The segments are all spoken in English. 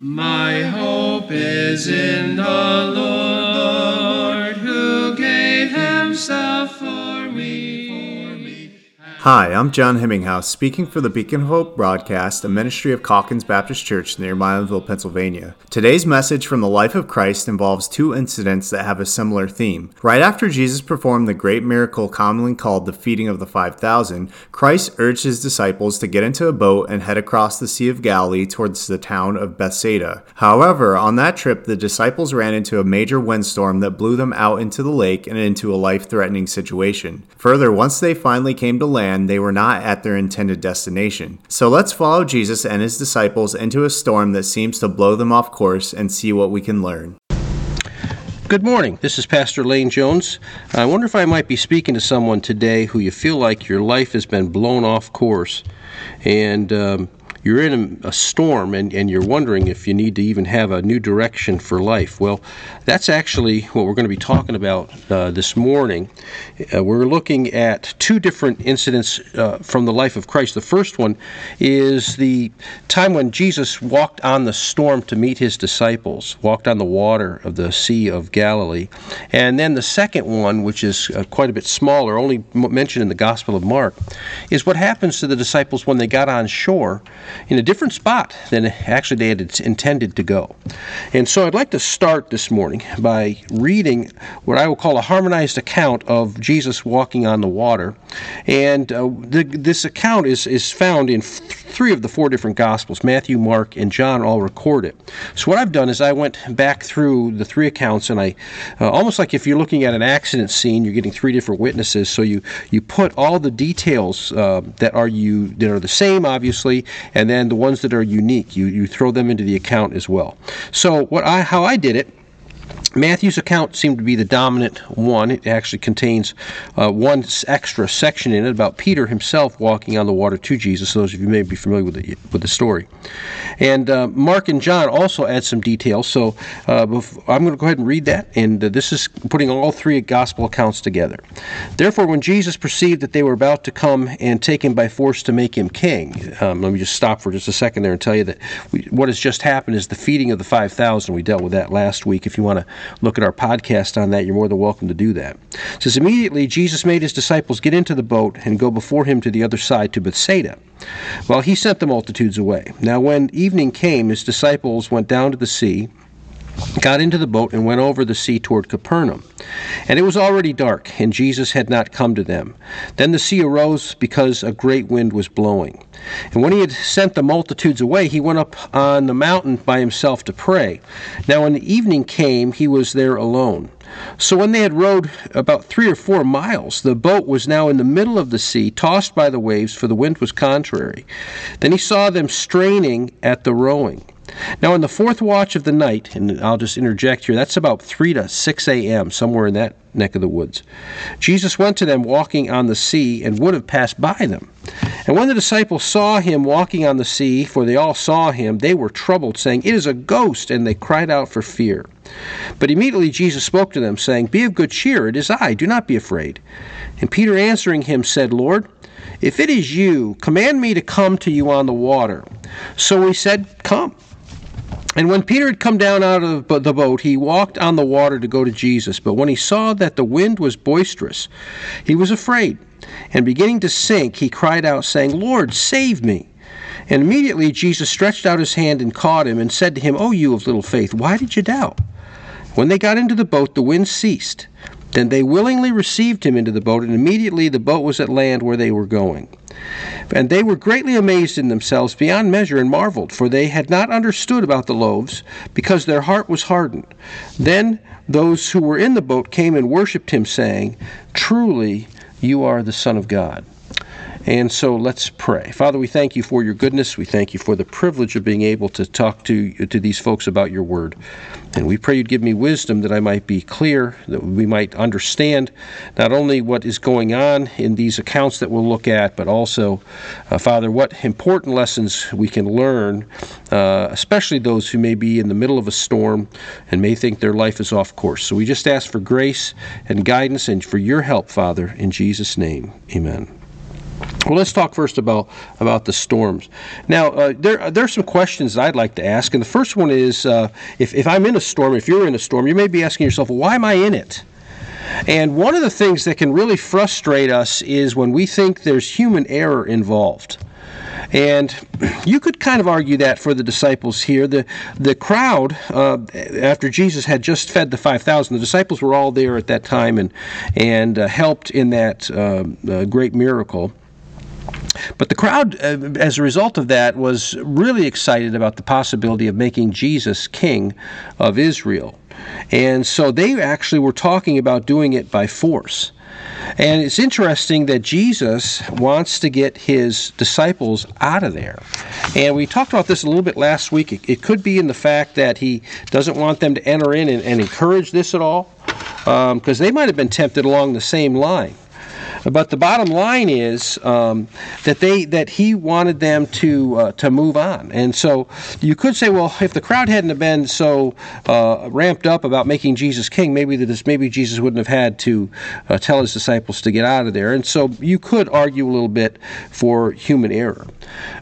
My hope is in the Lord Hi, I'm John Hemminghouse, speaking for the Beacon Hope broadcast, a ministry of Calkins Baptist Church near Milanville, Pennsylvania. Today's message from the life of Christ involves two incidents that have a similar theme. Right after Jesus performed the great miracle commonly called the feeding of the 5,000, Christ urged his disciples to get into a boat and head across the Sea of Galilee towards the town of Bethsaida. However, on that trip, the disciples ran into a major windstorm that blew them out into the lake and into a life threatening situation. Further, once they finally came to land, they were not at their intended destination. So let's follow Jesus and his disciples into a storm that seems to blow them off course and see what we can learn. Good morning. This is Pastor Lane Jones. I wonder if I might be speaking to someone today who you feel like your life has been blown off course and um, you're in a, a, storm and, and you're wondering if you need to even have a new direction for life. Well, that's actually what we're going to be talking about uh, this morning. Uh, we're looking at two different incidents uh, from the life of Christ. The first one is the time when Jesus walked on the storm to meet his disciples, walked on the water of the Sea of Galilee. And then the second one, which is uh, quite a bit smaller, only mentioned in the Gospel of Mark, is what happens to the disciples when they got on shore in a different spot than actually they had intended to go. And so I'd like to start this morning by reading what I will call a harmonized account of Jesus walking on the water. And uh, the, this account is, is found in three of the four different Gospels Matthew, Mark, and John all record it. So what I've done is I went back through the three accounts and I, uh, almost like if you're looking at an accident scene, you're getting three different witnesses. So you, you put all the details uh, that are you that are the same, obviously, and then the ones that are unique, you, you throw them into the account as well. So what I how I did it Matthew's account seemed to be the dominant one. It actually contains uh, one extra section in it about Peter himself walking on the water to Jesus. Those of you may be familiar with the, with the story. And uh, Mark and John also add some details. So uh, I'm going to go ahead and read that. And uh, this is putting all three gospel accounts together. Therefore, when Jesus perceived that they were about to come and take him by force to make him king, um, let me just stop for just a second there and tell you that we, what has just happened is the feeding of the 5,000. We dealt with that last week. If you want to look at our podcast on that, you're more than welcome to do that. It says, Immediately Jesus made his disciples get into the boat and go before him to the other side to Bethsaida, while he sent the multitudes away. Now, when evening came, his disciples went down to the sea got into the boat and went over the sea toward Capernaum. And it was already dark, and Jesus had not come to them. Then the sea arose because a great wind was blowing. And when he had sent the multitudes away, he went up on the mountain by himself to pray. Now, when the evening came, he was there alone. So when they had rowed about three or four miles, the boat was now in the middle of the sea, tossed by the waves, for the wind was contrary. Then he saw them straining at the rowing. Now, in the fourth watch of the night, and I'll just interject here, that's about 3 to 6 a.m., somewhere in that neck of the woods, Jesus went to them walking on the sea and would have passed by them. And when the disciples saw him walking on the sea, for they all saw him, they were troubled, saying, It is a ghost, and they cried out for fear. But immediately Jesus spoke to them, saying, Be of good cheer, it is I, do not be afraid. And Peter answering him said, Lord, if it is you, command me to come to you on the water. So he said, Come. And when Peter had come down out of the boat, he walked on the water to go to Jesus. But when he saw that the wind was boisterous, he was afraid. And beginning to sink, he cried out, saying, Lord, save me. And immediately Jesus stretched out his hand and caught him, and said to him, O you of little faith, why did you doubt? When they got into the boat, the wind ceased. Then they willingly received him into the boat, and immediately the boat was at land where they were going. And they were greatly amazed in themselves beyond measure and marveled, for they had not understood about the loaves, because their heart was hardened. Then those who were in the boat came and worshipped him, saying, Truly, you are the Son of God. And so let's pray. Father, we thank you for your goodness. We thank you for the privilege of being able to talk to, to these folks about your word. And we pray you'd give me wisdom that I might be clear, that we might understand not only what is going on in these accounts that we'll look at, but also, uh, Father, what important lessons we can learn, uh, especially those who may be in the middle of a storm and may think their life is off course. So we just ask for grace and guidance and for your help, Father, in Jesus' name. Amen. Well, let's talk first about about the storms. Now, uh, there there are some questions that I'd like to ask, and the first one is, uh, if if I'm in a storm, if you're in a storm, you may be asking yourself, well, why am I in it? And one of the things that can really frustrate us is when we think there's human error involved. And you could kind of argue that for the disciples here. The, the crowd, uh, after Jesus had just fed the 5,000, the disciples were all there at that time and, and uh, helped in that uh, uh great miracle. But the crowd, uh, as a result of that, was really excited about the possibility of making Jesus king of Israel. And so they actually were talking about doing it by force. And it's interesting that Jesus wants to get his disciples out of there. And we talked about this a little bit last week. It, it could be in the fact that he doesn't want them to enter in and, and encourage this at all, because um, they might have been tempted along the same line. But the bottom line is um, that they that he wanted them to uh, to move on, and so you could say, well, if the crowd hadn't have been so uh, ramped up about making Jesus king, maybe this maybe Jesus wouldn't have had to uh, tell his disciples to get out of there, and so you could argue a little bit for human error.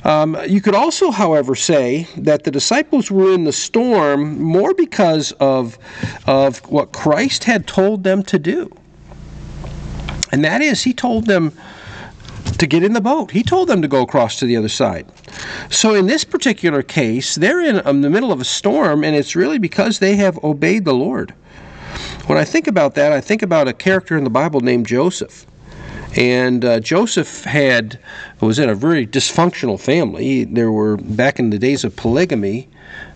Um, you could also, however, say that the disciples were in the storm more because of of what Christ had told them to do. And that is, he told them to get in the boat. He told them to go across to the other side. So in this particular case, they're in, in the middle of a storm, and it's really because they have obeyed the Lord. When I think about that, I think about a character in the Bible named Joseph. And uh, Joseph had was in a very dysfunctional family. There were back in the days of polygamy.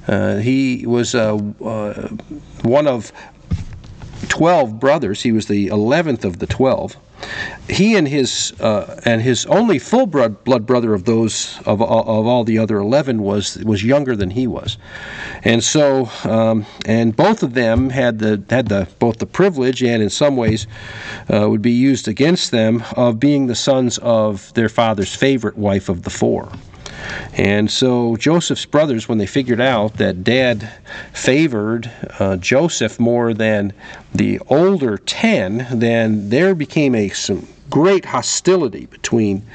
Uh, he was uh, uh one of 12 brothers. He was the 11th of the 12. He and his uh, and his only full blood, blood brother of those of, of all the other 11 was was younger than he was, and so um, and both of them had the had the both the privilege and in some ways uh, would be used against them of being the sons of their father's favorite wife of the four. And so Joseph's brothers, when they figured out that dad favored uh, Joseph more than the older 10, then there became a some great hostility between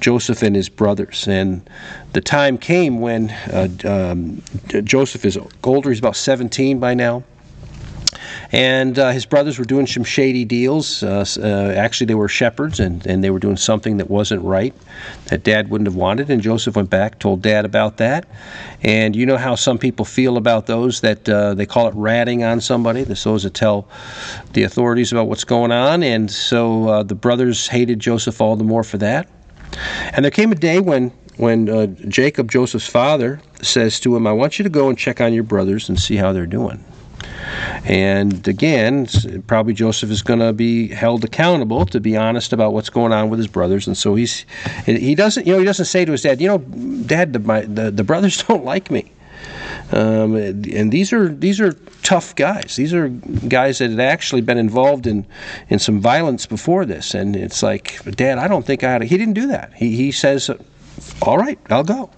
Joseph and his brothers. And the time came when uh, um, Joseph is older, he's about 17 by now. And uh, his brothers were doing some shady deals. Uh, uh, actually, they were shepherds, and, and they were doing something that wasn't right, that Dad wouldn't have wanted. And Joseph went back, told Dad about that. And you know how some people feel about those that uh, they call it ratting on somebody. There's those that tell the authorities about what's going on. And so the brothers hated Joseph all the more for that. And there came a day when when uh, Jacob, Joseph's father, says to him, I want you to go and check on your brothers and see how they're doing. And again, probably Joseph is going to be held accountable to be honest about what's going on with his brothers. And so he's he doesn't you know he doesn't say to his dad, you know, Dad, the, my, the, the brothers don't like me. Um, and these are these are tough guys. These are guys that had actually been involved in, in some violence before this. And it's like, Dad, I don't think I ought to. He didn't do that. He, he says, All right, I'll go.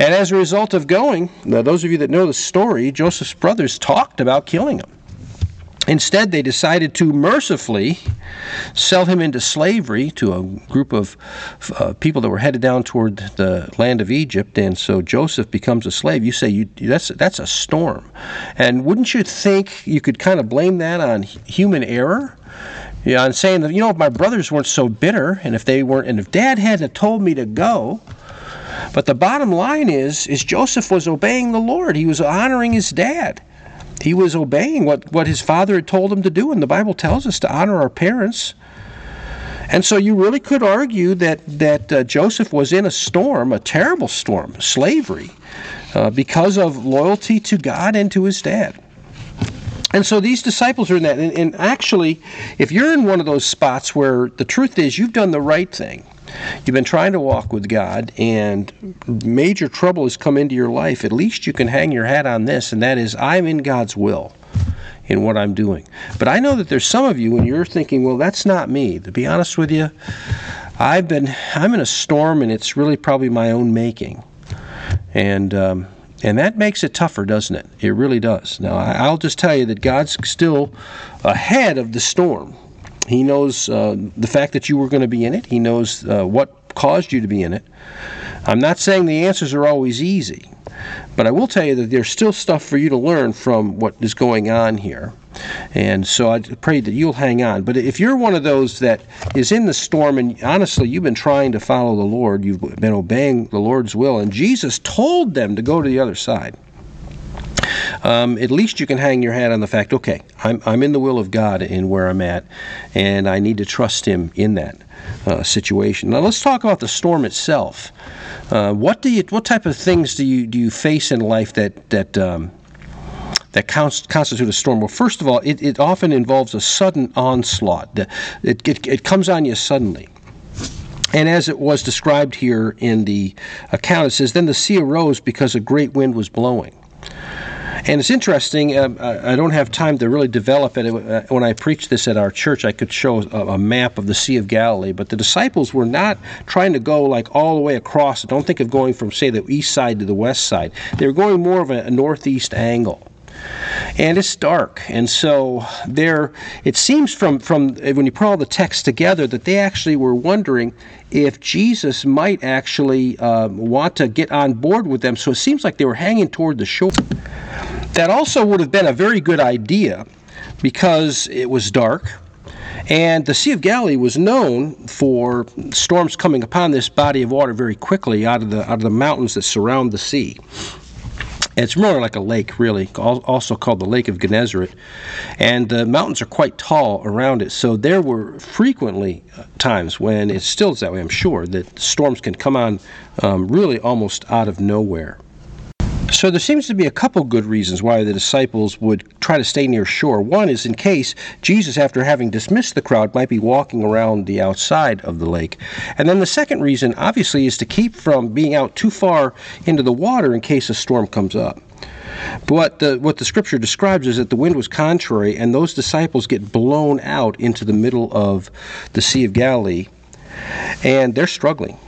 And as a result of going, now those of you that know the story, Joseph's brothers talked about killing him. Instead, they decided to mercifully sell him into slavery to a group of uh, people that were headed down toward the land of Egypt, and so Joseph becomes a slave. You say you, that's that's a storm, and wouldn't you think you could kind of blame that on human error? Yeah, on saying that you know if my brothers weren't so bitter, and if they weren't, and if Dad hadn't told me to go, but the bottom line is, is Joseph was obeying the Lord. He was honoring his dad. He was obeying what, what his father had told him to do, and the Bible tells us to honor our parents. And so you really could argue that, that uh, Joseph was in a storm, a terrible storm, slavery, uh, because of loyalty to God and to his dad. And so these disciples are in that. And, and, actually, if you're in one of those spots where the truth is you've done the right thing, You've been trying to walk with God, and major trouble has come into your life. At least you can hang your hat on this, and that is, I'm in God's will in what I'm doing. But I know that there's some of you, and you're thinking, well, that's not me. To be honest with you, I've been, I'm in a storm, and it's really probably my own making. And, um, and that makes it tougher, doesn't it? It really does. Now, I'll just tell you that God's still ahead of the storm. He knows uh, the fact that you were going to be in it. He knows uh, what caused you to be in it. I'm not saying the answers are always easy, but I will tell you that there's still stuff for you to learn from what is going on here. And so I pray that you'll hang on. But if you're one of those that is in the storm and honestly you've been trying to follow the Lord, you've been obeying the Lord's will, and Jesus told them to go to the other side. Um, at least you can hang your hat on the fact, okay, I'm, I'm in the will of God in where I'm at, and I need to trust Him in that uh, situation. Now let's talk about the storm itself. Uh, what do you, what type of things do you do you face in life that that um, that constitute a storm? Well, first of all, it, it often involves a sudden onslaught. It, it, it comes on you suddenly. And as it was described here in the account, it says, Then the sea arose because a great wind was blowing. And it's interesting. Uh, I don't have time to really develop it. Uh, when I preached this at our church, I could show a, map of the Sea of Galilee. But the disciples were not trying to go like all the way across. Don't think of going from, say, the east side to the west side. They were going more of a northeast angle and it's dark. And so there, it seems from from when you put all the text together that they actually were wondering if Jesus might actually uh, want to get on board with them. So it seems like they were hanging toward the shore. That also would have been a very good idea because it was dark. And the Sea of Galilee was known for storms coming upon this body of water very quickly out of the out of the mountains that surround the sea. It's more like a lake, really, also called the Lake of Gennesaret. And the mountains are quite tall around it, so there were frequently uh, times when it still is that way, I'm sure, that storms can come on um, really almost out of nowhere. So there seems to be a couple good reasons why the disciples would try to stay near shore. One is in case Jesus, after having dismissed the crowd, might be walking around the outside of the lake. And then the second reason, obviously, is to keep from being out too far into the water in case a storm comes up. But what the, what the scripture describes is that the wind was contrary, and those disciples get blown out into the middle of the Sea of Galilee, and they're struggling.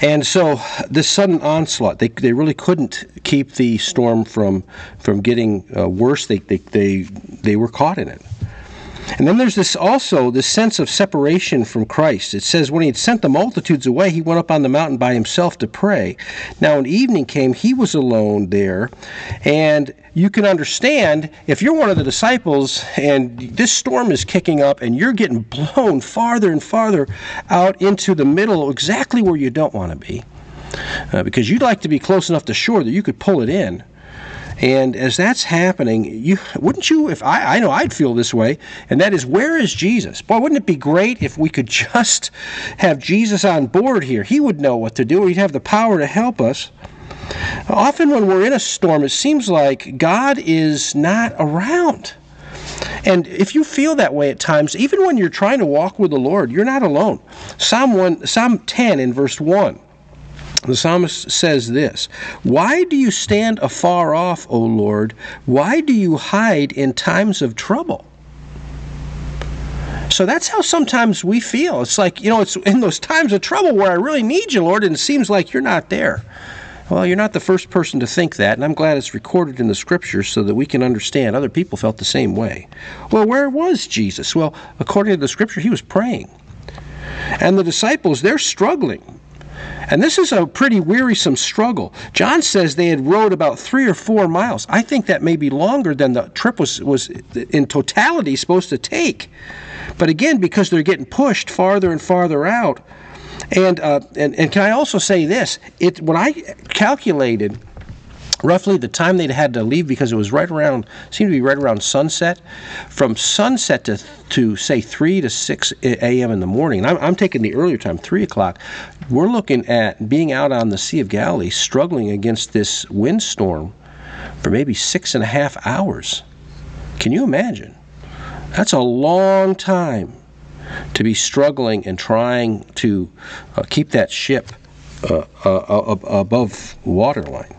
And so this sudden onslaught, they, they really couldn't keep the storm from from getting uh, worse. They, they they they were caught in it. And then there's this also this sense of separation from Christ. It says, when he had sent the multitudes away, he went up on the mountain by himself to pray. Now, when evening came, he was alone there. And you can understand if you're one of the disciples and this storm is kicking up and you're getting blown farther and farther out into the middle, exactly where you don't want to be. Uh, because you'd like to be close enough to shore that you could pull it in. And as that's happening, you wouldn't you? If I, I know I'd feel this way, and that is, where is Jesus? Boy, wouldn't it be great if we could just have Jesus on board here? He would know what to do. He'd have the power to help us. Often, when we're in a storm, it seems like God is not around. And if you feel that way at times, even when you're trying to walk with the Lord, you're not alone. Psalm 1, Psalm 10 in verse 1 the psalmist says this Why do you stand afar off, O Lord? Why do you hide in times of trouble? So that's how sometimes we feel. It's like, you know, it's in those times of trouble where I really need you, Lord, and it seems like you're not there. Well, you're not the first person to think that, and I'm glad it's recorded in the scriptures so that we can understand other people felt the same way. Well, where was Jesus? Well, according to the scripture, he was praying. And the disciples, they're struggling. And this is a pretty wearisome struggle. John says they had rowed about three or four miles. I think that may be longer than the trip was, was in totality supposed to take. But again, because they're getting pushed farther and farther out. And, uh, and, and can I also say this? It, when I calculated roughly the time they'd had to leave because it was right around seemed to be right around sunset. From sunset to to say 3 to 6 a.m in the morning I'm, I'm taking the earlier time 3 o'clock we're looking at being out on the sea of galilee struggling against this windstorm for maybe six and a half hours. Can you imagine? That's a long time to be struggling and trying to uh, keep that ship uh, uh, above waterline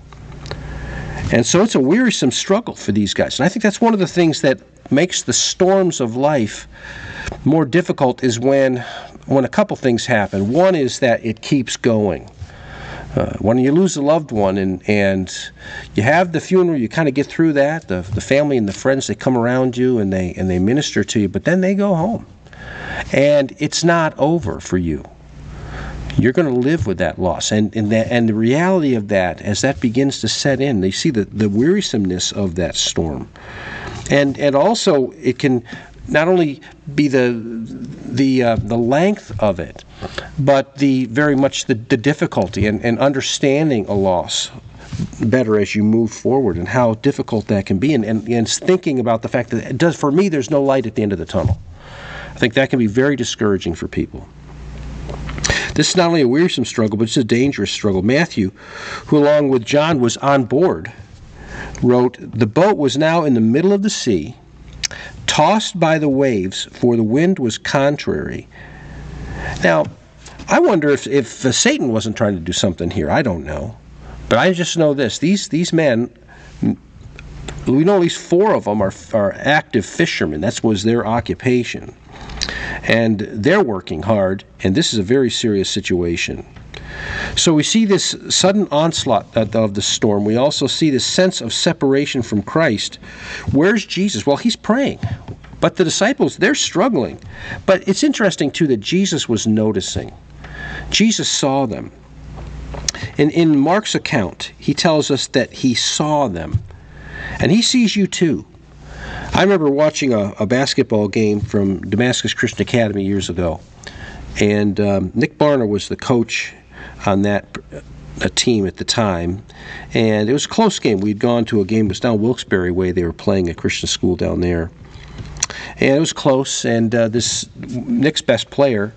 and so it's a wearisome struggle for these guys. And I think that's one of the things that makes the storms of life more difficult is when when a couple things happen. One is that it keeps going. Uh, when you lose a loved one and, and you have the funeral, you kind of get through that. The, the family and the friends, they come around you and they, and they minister to you, but then they go home. And it's not over for you. You're going to live with that loss. And, and, and the reality of that, as that begins to set in, they see the, the wearisomeness of that storm. And, and also, it can not only be the the uh, the length of it, but the very much the, the difficulty and, and understanding a loss better as you move forward and how difficult that can be and, and, and thinking about the fact that it does for me there's no light at the end of the tunnel. I think that can be very discouraging for people. This is not only a wearisome struggle, but it's a dangerous struggle. Matthew, who along with John was on board, wrote, The boat was now in the middle of the sea, tossed by the waves, for the wind was contrary. Now, I wonder if, if uh, Satan wasn't trying to do something here. I don't know. But I just know this these, these men, we know at least four of them are, are active fishermen. That was their occupation. And they're working hard, and this is a very serious situation. So we see this sudden onslaught of the storm. We also see this sense of separation from Christ. Where's Jesus? Well, he's praying. But the disciples, they're struggling. But it's interesting, too, that Jesus was noticing. Jesus saw them. And in Mark's account, he tells us that he saw them. And he sees you too. I remember watching a, a basketball game from Damascus Christian Academy years ago. And um, Nick Barner was the coach on that uh, team at the time. And it was a close game. We'd gone to a game, it was down Wilkes-Barre way. They were playing a Christian school down there. And it was close. And uh, this Nick's best player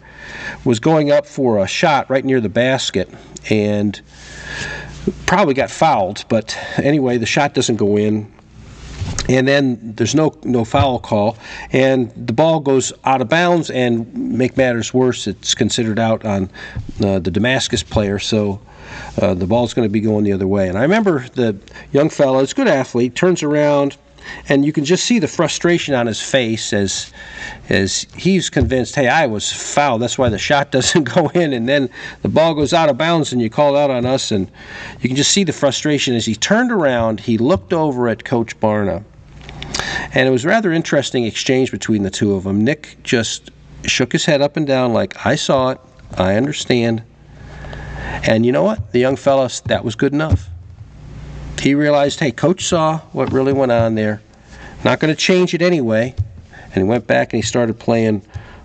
was going up for a shot right near the basket. And probably got fouled. But anyway, the shot doesn't go in and then there's no no foul call, and the ball goes out of bounds. And make matters worse, it's considered out on uh, the Damascus player, so uh, the ball's going to be going the other way. And I remember the young fellow, it's a good athlete, turns around, and you can just see the frustration on his face as as he's convinced, hey, I was fouled. That's why the shot doesn't go in, and then the ball goes out of bounds, and you call out on us, and you can just see the frustration as he turned around. He looked over at Coach Barna, and it was rather interesting exchange between the two of them. Nick just shook his head up and down like, I saw it, I understand. And you know what? The young fella, that was good enough. He realized, hey, coach saw what really went on there. Not going to change it anyway. And he went back and he started playing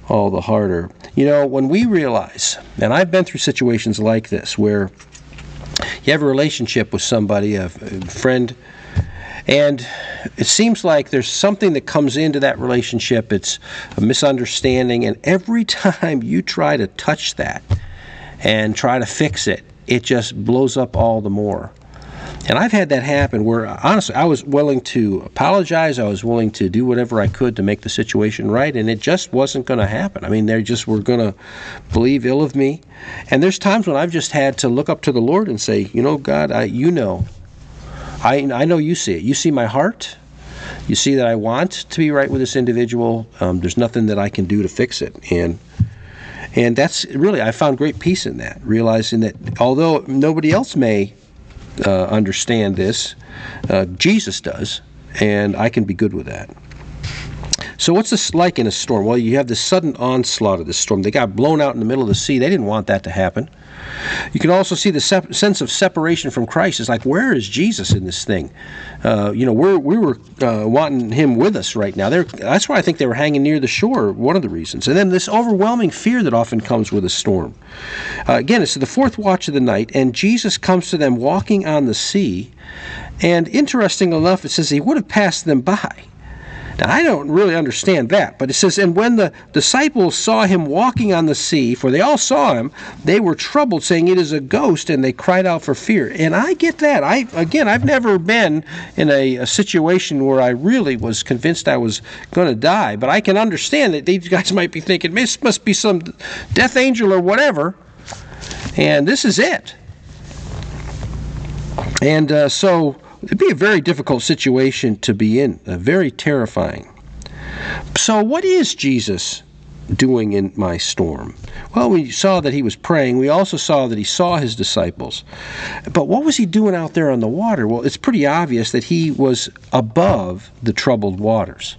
all the harder. You know, when we realize, and I've been through situations like this where you have a relationship with somebody, a friend, and it seems like there's something that comes into that relationship. It's a misunderstanding. And every time you try to touch that and try to fix it, it just blows up all the more. And I've had that happen where, honestly, I was willing to apologize. I was willing to do whatever I could to make the situation right, and it just wasn't going to happen. I mean, they just were going to believe ill of me. And there's times when I've just had to look up to the Lord and say, you know, God, I, you know, I, I know you see it. You see my heart. You see that I want to be right with this individual. Um, there's nothing that I can do to fix it. And and that's really I found great peace in that, realizing that although nobody else may uh, understand this, uh, Jesus does, and I can be good with that. So what's this like in a storm? Well, you have this sudden onslaught of the storm. They got blown out in the middle of the sea. They didn't want that to happen. You can also see the sep- sense of separation from Christ. It's like, where is Jesus in this thing? Uh, you know, we're, we were uh, wanting him with us right now. They're, that's why I think they were hanging near the shore, one of the reasons. And then this overwhelming fear that often comes with a storm. Uh, again, it's the fourth watch of the night, and Jesus comes to them walking on the sea. And interesting enough, it says he would have passed them by. Now, I don't really understand that, but it says, And when the disciples saw him walking on the sea, for they all saw him, they were troubled, saying, It is a ghost, and they cried out for fear. And I get that. I Again, I've never been in a, a situation where I really was convinced I was going to die, but I can understand that these guys might be thinking, This must be some death angel or whatever, and this is it. And uh, so It'd be a very difficult situation to be in, uh, very terrifying. So, what is Jesus doing in my storm? Well, we saw that he was praying. We also saw that he saw his disciples. But what was he doing out there on the water? Well, it's pretty obvious that he was above the troubled waters.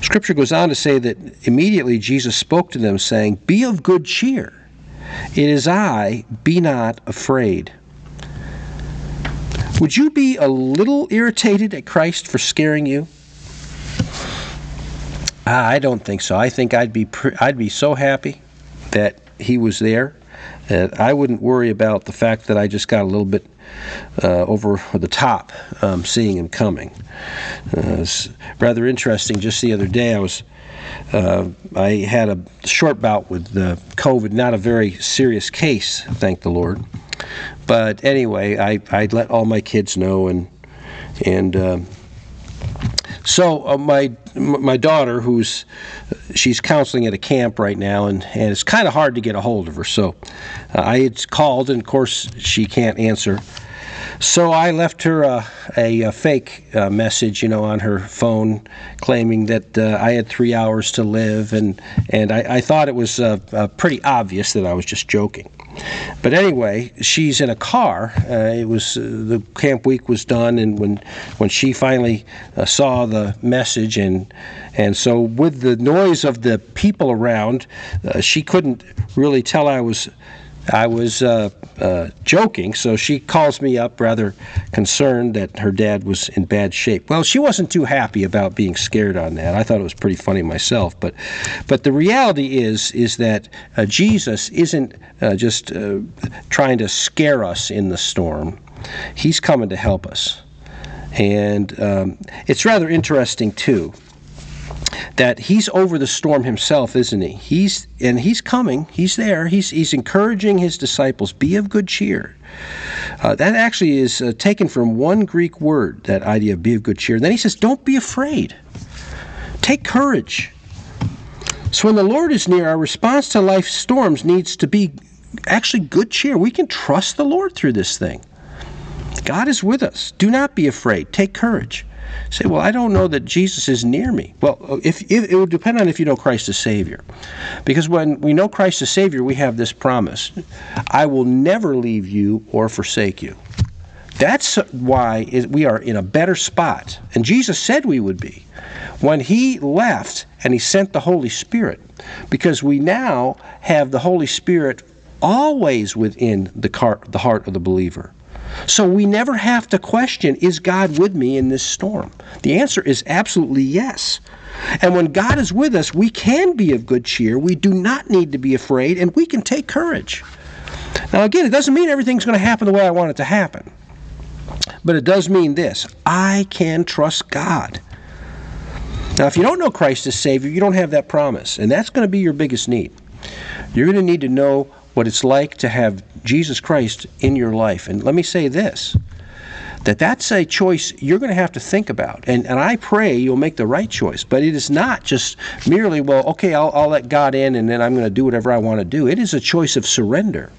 Scripture goes on to say that immediately Jesus spoke to them, saying, Be of good cheer. It is I, be not afraid. Would you be a little irritated at Christ for scaring you? I don't think so. I think I'd be pre- I'd be so happy that he was there that I wouldn't worry about the fact that I just got a little bit uh, over the top um, seeing him coming. Uh, it's rather interesting. Just the other day, I was uh, I had a short bout with COVID, not a very serious case, thank the Lord. But anyway, I I let all my kids know and and. Um, so uh, my my daughter, who's she's counseling at a camp right now, and, and it's kind of hard to get a hold of her. So uh, I had called, and of course she can't answer. So I left her a, a, fake uh, message, you know, on her phone, claiming that uh, I had three hours to live, and and I, I thought it was uh, uh, pretty obvious that I was just joking. But anyway, she's in a car. Uh, it was the camp week was done, and when when she finally saw the message, and and so with the noise of the people around, she couldn't really tell I was I was uh, uh, joking, so she calls me up rather concerned that her dad was in bad shape. Well, she wasn't too happy about being scared on that. I thought it was pretty funny myself, but but the reality is is that uh, Jesus isn't uh, just uh, trying to scare us in the storm. He's coming to help us, and um, it's rather interesting too that he's over the storm himself, isn't he? He's and he's coming. He's there. He's he's encouraging his disciples. Be of good cheer. Uh, that actually is uh, taken from one Greek word. That idea of be of good cheer. And then he says, "Don't be afraid. Take courage." So when the Lord is near, our response to life's storms needs to be actually good cheer. We can trust the Lord through this thing. God is with us. Do not be afraid. Take courage say, well, I don't know that Jesus is near me. Well, if, if, it would depend on if you know Christ as Savior. Because when we know Christ as Savior, we have this promise I will never leave you or forsake you. That's why we are in a better spot. And Jesus said we would be when He left and He sent the Holy Spirit. Because we now have the Holy Spirit always within the heart of the believer. So we never have to question, is God with me in this storm? The answer is absolutely yes. And when God is with us, we can be of good cheer. We do not need to be afraid, and we can take courage. Now, again, it doesn't mean everything's going to happen the way I want it to happen. But it does mean this I can trust God. Now, if you don't know Christ as Savior, you don't have that promise, and that's going to be your biggest need. You're going to need to know what it's like to have Jesus Christ in your life. And let me say this that that's a choice you're going to have to think about. And, and I pray you'll make the right choice. But it is not just merely, well, okay, I'll, I'll let God in and then I'm going to do whatever I want to do. It is a choice of surrender.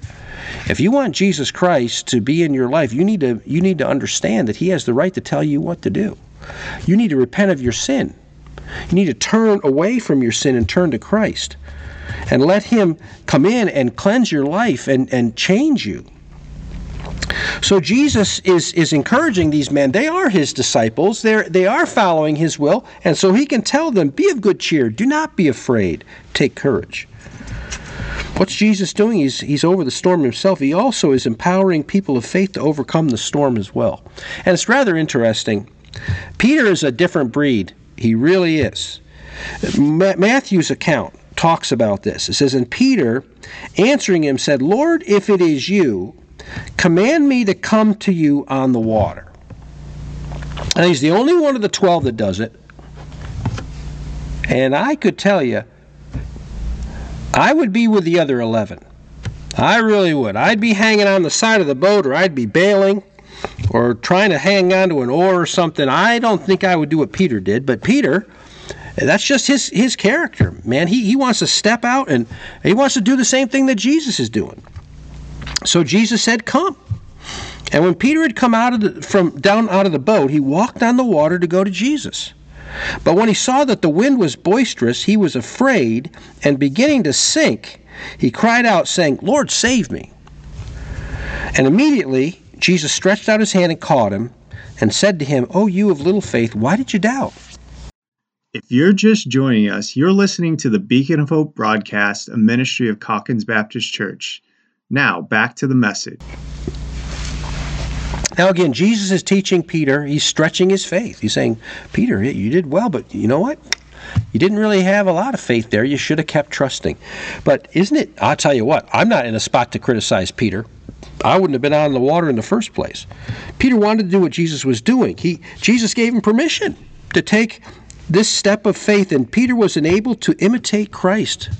If you want Jesus Christ to be in your life, you need to you need to understand that he has the right to tell you what to do. You need to repent of your sin. You need to turn away from your sin and turn to Christ and let Him come in and cleanse your life and, and change you. So Jesus is, is encouraging these men. They are his disciples. They're, they are following his will. And so he can tell them, be of good cheer. Do not be afraid. Take courage. What's Jesus doing? He's, he's over the storm himself. He also is empowering people of faith to overcome the storm as well. And it's rather interesting. Peter is a different breed. He really is. Matthew's account talks about this. It says, And Peter, answering him, said, Lord, if it is you, command me to come to you on the water. And he's the only one of the 12 that does it. And I could tell you, I would be with the other 11. I really would. I'd be hanging on the side of the boat or I'd be bailing or trying to hang on to an oar or something. I don't think I would do what Peter did, but Peter that's just his his character, man. He he wants to step out and he wants to do the same thing that Jesus is doing. So Jesus said, "Come." And when Peter had come out of the, from down out of the boat, he walked on the water to go to Jesus. But when he saw that the wind was boisterous, he was afraid, and beginning to sink, he cried out, saying, Lord, save me. And immediately Jesus stretched out his hand and caught him, and said to him, O you of little faith, why did you doubt? If you're just joining us, you're listening to the Beacon of Hope broadcast, a ministry of Calkins Baptist Church. Now, back to the message. Now, again, Jesus is teaching Peter, he's stretching his faith. He's saying, Peter, you did well, but you know what? You didn't really have a lot of faith there. You should have kept trusting. But isn't it? I'll tell you what, I'm not in a spot to criticize Peter. I wouldn't have been out in the water in the first place. Peter wanted to do what Jesus was doing. He Jesus gave him permission to take this step of faith, and Peter was enabled to imitate Christ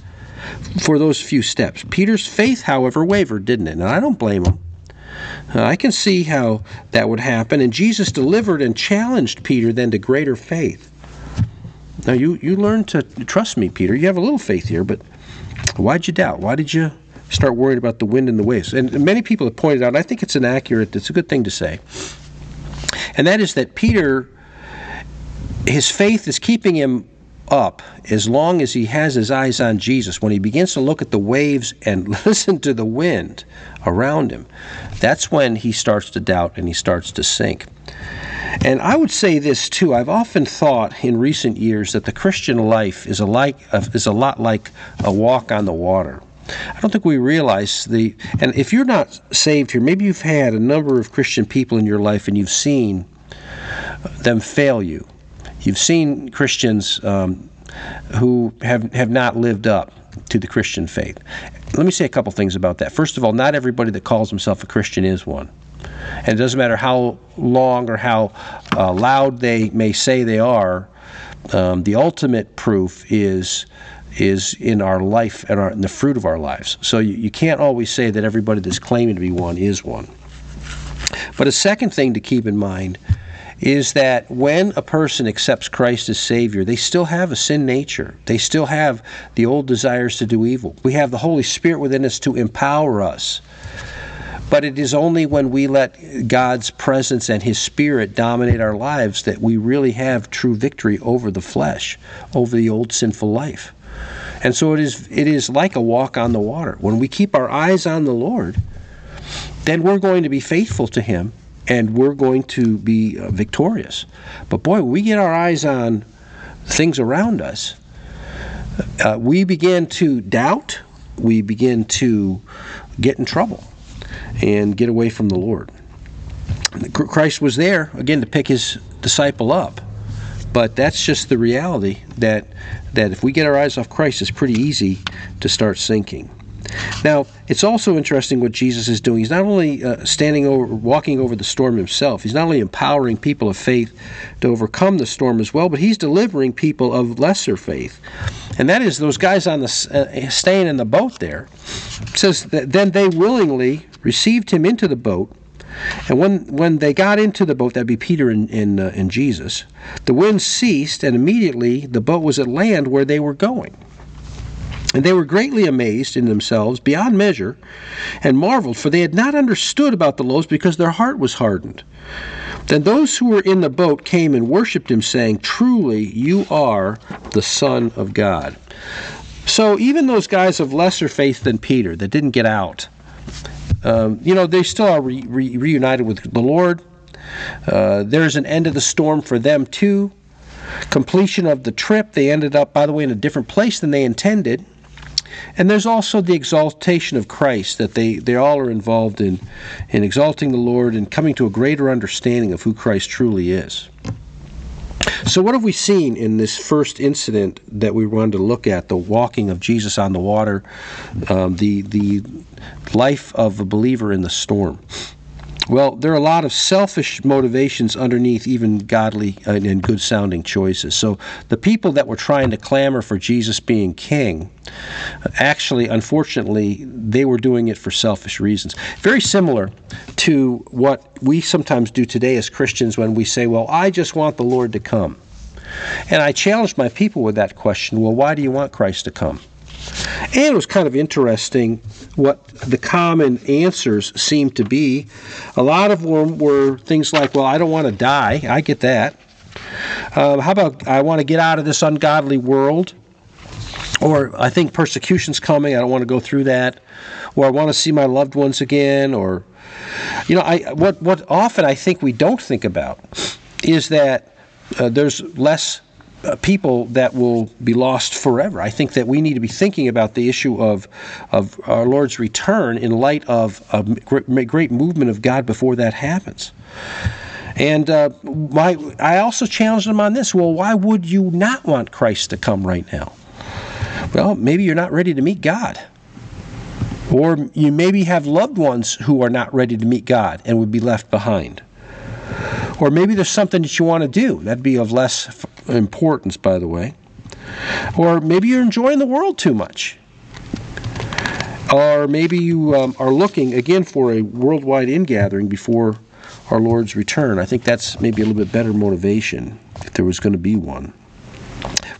for those few steps. Peter's faith, however, wavered, didn't it? And I don't blame him. Uh, I can see how that would happen, and Jesus delivered and challenged Peter then to greater faith. Now, you, you learn to trust me, Peter. You have a little faith here, but why'd you doubt? Why did you start worrying about the wind and the waves? And many people have pointed out, I think it's an accurate, it's a good thing to say, and that is that Peter his faith is keeping him up as long as he has his eyes on Jesus. When he begins to look at the waves and listen to the wind around him, that's when he starts to doubt and he starts to sink. And I would say this too. I've often thought in recent years that the Christian life is a like uh, is a lot like a walk on the water. I don't think we realize the and if you're not saved here, maybe you've had a number of Christian people in your life and you've seen them fail you You've seen Christians um, who have, have not lived up to the Christian faith. Let me say a couple things about that. First of all, not everybody that calls himself a Christian is one. And it doesn't matter how long or how uh, loud they may say they are, um, the ultimate proof is is in our life and our, the fruit of our lives. So you, you can't always say that everybody that's claiming to be one is one. But a second thing to keep in mind is that when a person accepts Christ as Savior, they still have a sin nature. They still have the old desires to do evil. We have the Holy Spirit within us to empower us. But it is only when we let God's presence and His Spirit dominate our lives that we really have true victory over the flesh, over the old sinful life. And so it is, it is like a walk on the water. When we keep our eyes on the Lord, then we're going to be faithful to Him and we're going to be uh, victorious. But boy, we get our eyes on things around us, uh, we begin to doubt, we begin to get in trouble and get away from the Lord. Christ was there, again, to pick his disciple up. But that's just the reality that, that if we get our eyes off Christ, it's pretty easy to start sinking. Now, it's also interesting what Jesus is doing. He's not only uh, standing over, walking over the storm himself, he's not only empowering people of faith to overcome the storm as well, but he's delivering people of lesser faith. And that is those guys on the uh, staying in the boat there. It says that then they willingly received him into the boat. And when, when they got into the boat, that'd be Peter and, and, uh, and Jesus, the wind ceased, and immediately the boat was at land where they were going. And they were greatly amazed in themselves beyond measure, and marveled, for they had not understood about the loaves because their heart was hardened. Then those who were in the boat came and worshipped him, saying, Truly, you are the Son of God. So even those guys of lesser faith than Peter that didn't get out, um, you know, they still are re- re- reunited with the Lord. Uh, there's an end of the storm for them too. Completion of the trip, they ended up, by the way, in a different place than they intended. And there's also the exaltation of Christ that they, they all are involved in, in exalting the Lord and coming to a greater understanding of who Christ truly is. So, what have we seen in this first incident that we wanted to look at the walking of Jesus on the water, um, the, the life of a believer in the storm? Well, there are a lot of selfish motivations underneath even godly and good sounding choices. So the people that were trying to clamor for Jesus being king, actually, unfortunately, they were doing it for selfish reasons. Very similar to what we sometimes do today as Christians when we say, Well, I just want the Lord to come. And I challenged my people with that question Well, why do you want Christ to come? And it was kind of interesting what the common answers seemed to be. A lot of them were things like, well, I don't want to die. I get that. Uh, how about I want to get out of this ungodly world? Or I think persecution's coming. I don't want to go through that. Or I want to see my loved ones again. Or, you know, I what what often I think we don't think about is that uh, there's less people that will be lost forever. I think that we need to be thinking about the issue of of our Lord's return in light of a great movement of God before that happens. And uh, my, I also challenged them on this. Well, why would you not want Christ to come right now? Well, maybe you're not ready to meet God. Or you maybe have loved ones who are not ready to meet God and would be left behind. Or maybe there's something that you want to do. That'd be of less importance, by the way. Or maybe you're enjoying the world too much. Or maybe you um, are looking again for a worldwide ingathering before our Lord's return. I think that's maybe a little bit better motivation if there was going to be one.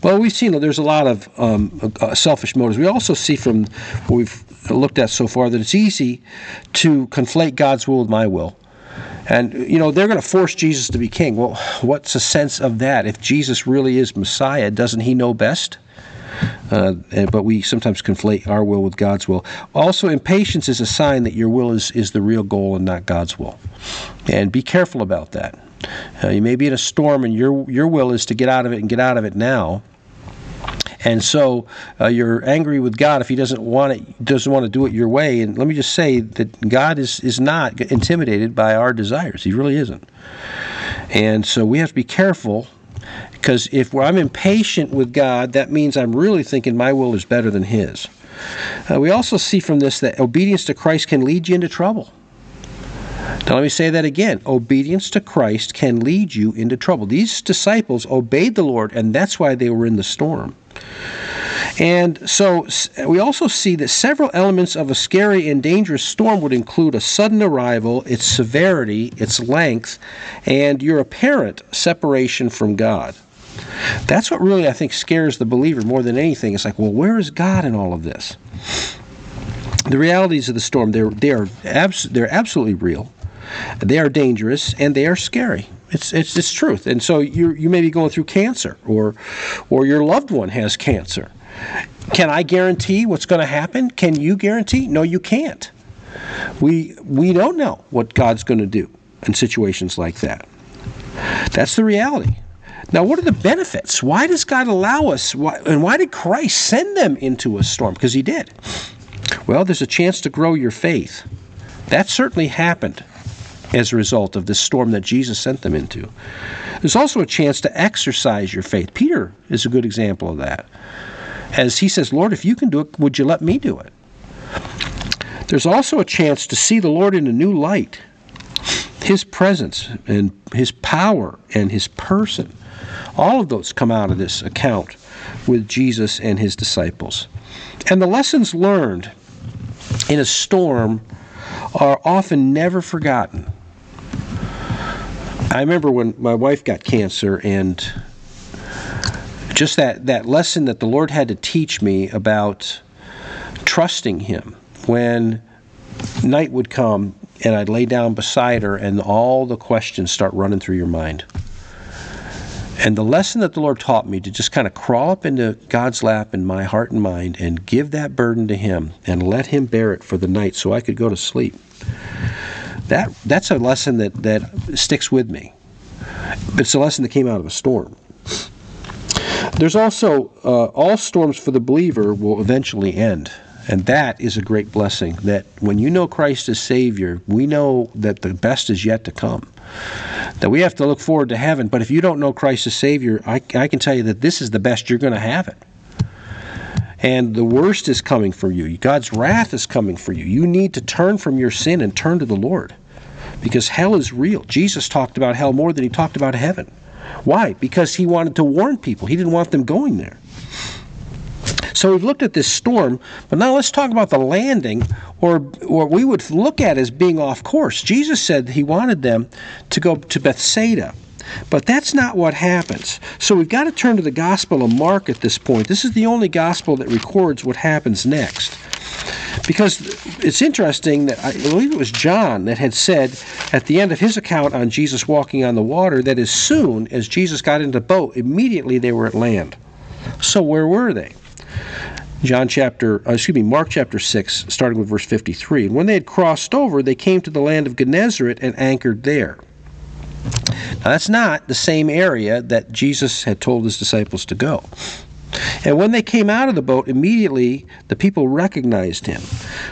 Well, we've seen that there's a lot of um, uh, selfish motives. We also see from what we've looked at so far that it's easy to conflate God's will with my will. And, you know, they're going to force Jesus to be king. Well, what's the sense of that? If Jesus really is Messiah, doesn't he know best? Uh, but we sometimes conflate our will with God's will. Also, impatience is a sign that your will is, is the real goal and not God's will. And be careful about that. Uh, you may be in a storm and your, your will is to get out of it and get out of it now. And so uh, you're angry with God if He doesn't want it, doesn't want to do it your way. And let me just say that God is is not intimidated by our desires. He really isn't. And so we have to be careful because if I'm impatient with God, that means I'm really thinking my will is better than His. Uh, we also see from this that obedience to Christ can lead you into trouble. Now, let me say that again. Obedience to Christ can lead you into trouble. These disciples obeyed the Lord, and that's why they were in the storm. And so we also see that several elements of a scary and dangerous storm would include a sudden arrival, its severity, its length, and your apparent separation from God. That's what really I think scares the believer more than anything. It's like, well, where is God in all of this? The realities of the storm, they're, they are abs- they're absolutely real. They are dangerous and they are scary. It's, it's, it's truth. And so you, you may be going through cancer or, or your loved one has cancer. Can I guarantee what's going to happen? Can you guarantee? No, you can't. We, we don't know what God's going to do in situations like that. That's the reality. Now, what are the benefits? Why does God allow us, why, and why did Christ send them into a storm? Because He did. Well, there's a chance to grow your faith. That certainly happened as a result of this storm that Jesus sent them into. There's also a chance to exercise your faith. Peter is a good example of that. As he says, Lord, if you can do it, would you let me do it? There's also a chance to see the Lord in a new light. His presence and His power and His person all of those come out of this account with Jesus and his disciples. And the lessons learned in a storm are often never forgotten. I remember when my wife got cancer and just that, that lesson that the Lord had to teach me about trusting Him when night would come and I'd lay down beside her and all the questions start running through your mind. And the lesson that the Lord taught me to just kind of crawl up into God's lap in my heart and mind and give that burden to Him and let Him bear it for the night so I could go to sleep. That, that's a lesson that, that sticks with me. It's a lesson that came out of a storm. There's also, uh, all storms for the believer will eventually end. And that is a great blessing that when you know Christ as Savior, we know that the best is yet to come that we have to look forward to heaven. But if you don't know Christ as Savior, I, I can tell you that this is the best you're going to have it. And the worst is coming for you. God's wrath is coming for you. You need to turn from your sin and turn to the Lord because hell is real. Jesus talked about hell more than he talked about heaven. Why? Because he wanted to warn people, he didn't want them going there. So we've looked at this storm, but now let's talk about the landing, or what we would look at as being off course. Jesus said he wanted them to go to Bethsaida. But that's not what happens. So we've got to turn to the Gospel of Mark at this point. This is the only Gospel that records what happens next. Because it's interesting that I believe it was John that had said at the end of his account on Jesus walking on the water that as soon as Jesus got into the boat, immediately they were at land. So where were they? John chapter, uh, excuse me, Mark chapter 6, starting with verse 53. And when they had crossed over, they came to the land of Gennesaret and anchored there. Now, that's not the same area that Jesus had told his disciples to go. And when they came out of the boat, immediately the people recognized him.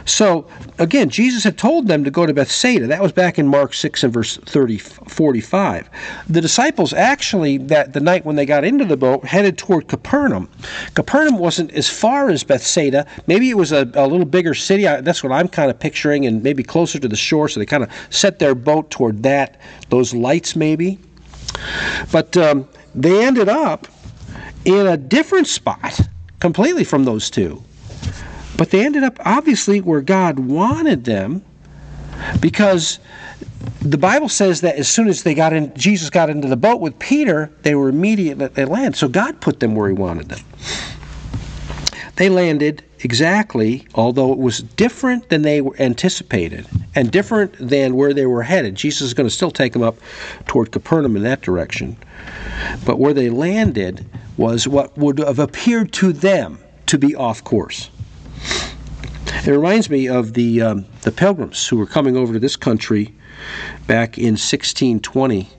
So, again, Jesus had told them to go to Bethsaida. That was back in Mark 6 and verse 30, 45. The disciples actually, that the night when they got into the boat, headed toward Capernaum. Capernaum wasn't as far as Bethsaida. Maybe it was a, a little bigger city. That's what I'm kind of picturing, and maybe closer to the shore. So they kind of set their boat toward that, those lights maybe. But um, they ended up in a different spot completely from those two. But they ended up obviously where God wanted them because the Bible says that as soon as they got in, Jesus got into the boat with Peter, they were immediately at land. So God put them where He wanted them. They landed exactly, although it was different than they anticipated and different than where they were headed. Jesus is going to still take them up toward Capernaum in that direction. But where they landed was what would have appeared to them to be off course. It reminds me of the um, the pilgrims who were coming over to this country back in 1620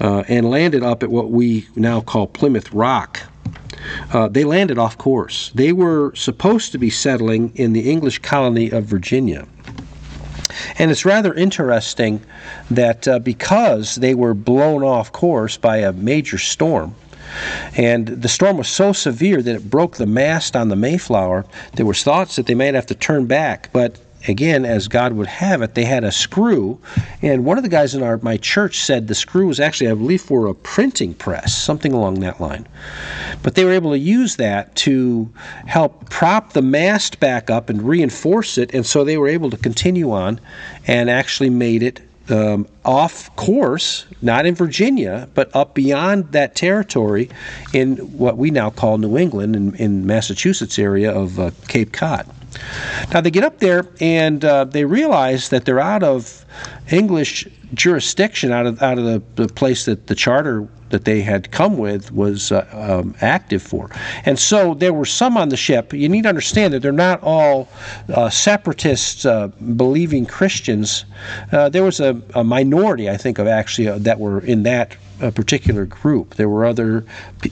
uh, and landed up at what we now call Plymouth Rock. Uh, they landed off course. They were supposed to be settling in the English colony of Virginia. And it's rather interesting that uh, because they were blown off course by a major storm, and the storm was so severe that it broke the mast on the Mayflower. There was thoughts that they might have to turn back, but again, as God would have it, they had a screw. And one of the guys in our my church said the screw was actually, I believe, for a printing press, something along that line. But they were able to use that to help prop the mast back up and reinforce it, and so they were able to continue on and actually made it um, off course, not in Virginia, but up beyond that territory in what we now call New England, in, in Massachusetts area of uh, Cape Cod. Now they get up there and uh, they realize that they're out of English jurisdiction, out of out of the, the place that the charter that they had come with was uh, um, active for. And so there were some on the ship. You need to understand that they're not all uh, separatists, uh, believing Christians. Uh, there was a, a, minority, I think, of actually uh, that were in that uh, particular group. There were other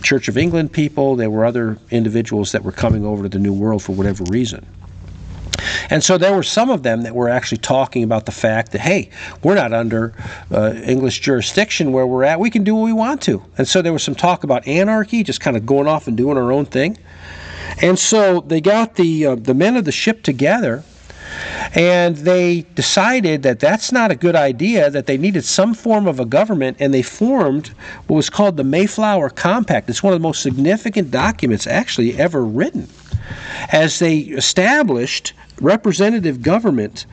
Church of England people. There were other individuals that were coming over to the New World for whatever reason. And so there were some of them that were actually talking about the fact that, hey, we're not under uh, English jurisdiction where we're at. We can do what we want to. And so there was some talk about anarchy, just kind of going off and doing our own thing. And so they got the, uh, the men of the ship together and they decided that that's not a good idea, that they needed some form of a government, and they formed what was called the Mayflower Compact. It's one of the most significant documents actually ever written. As they established representative government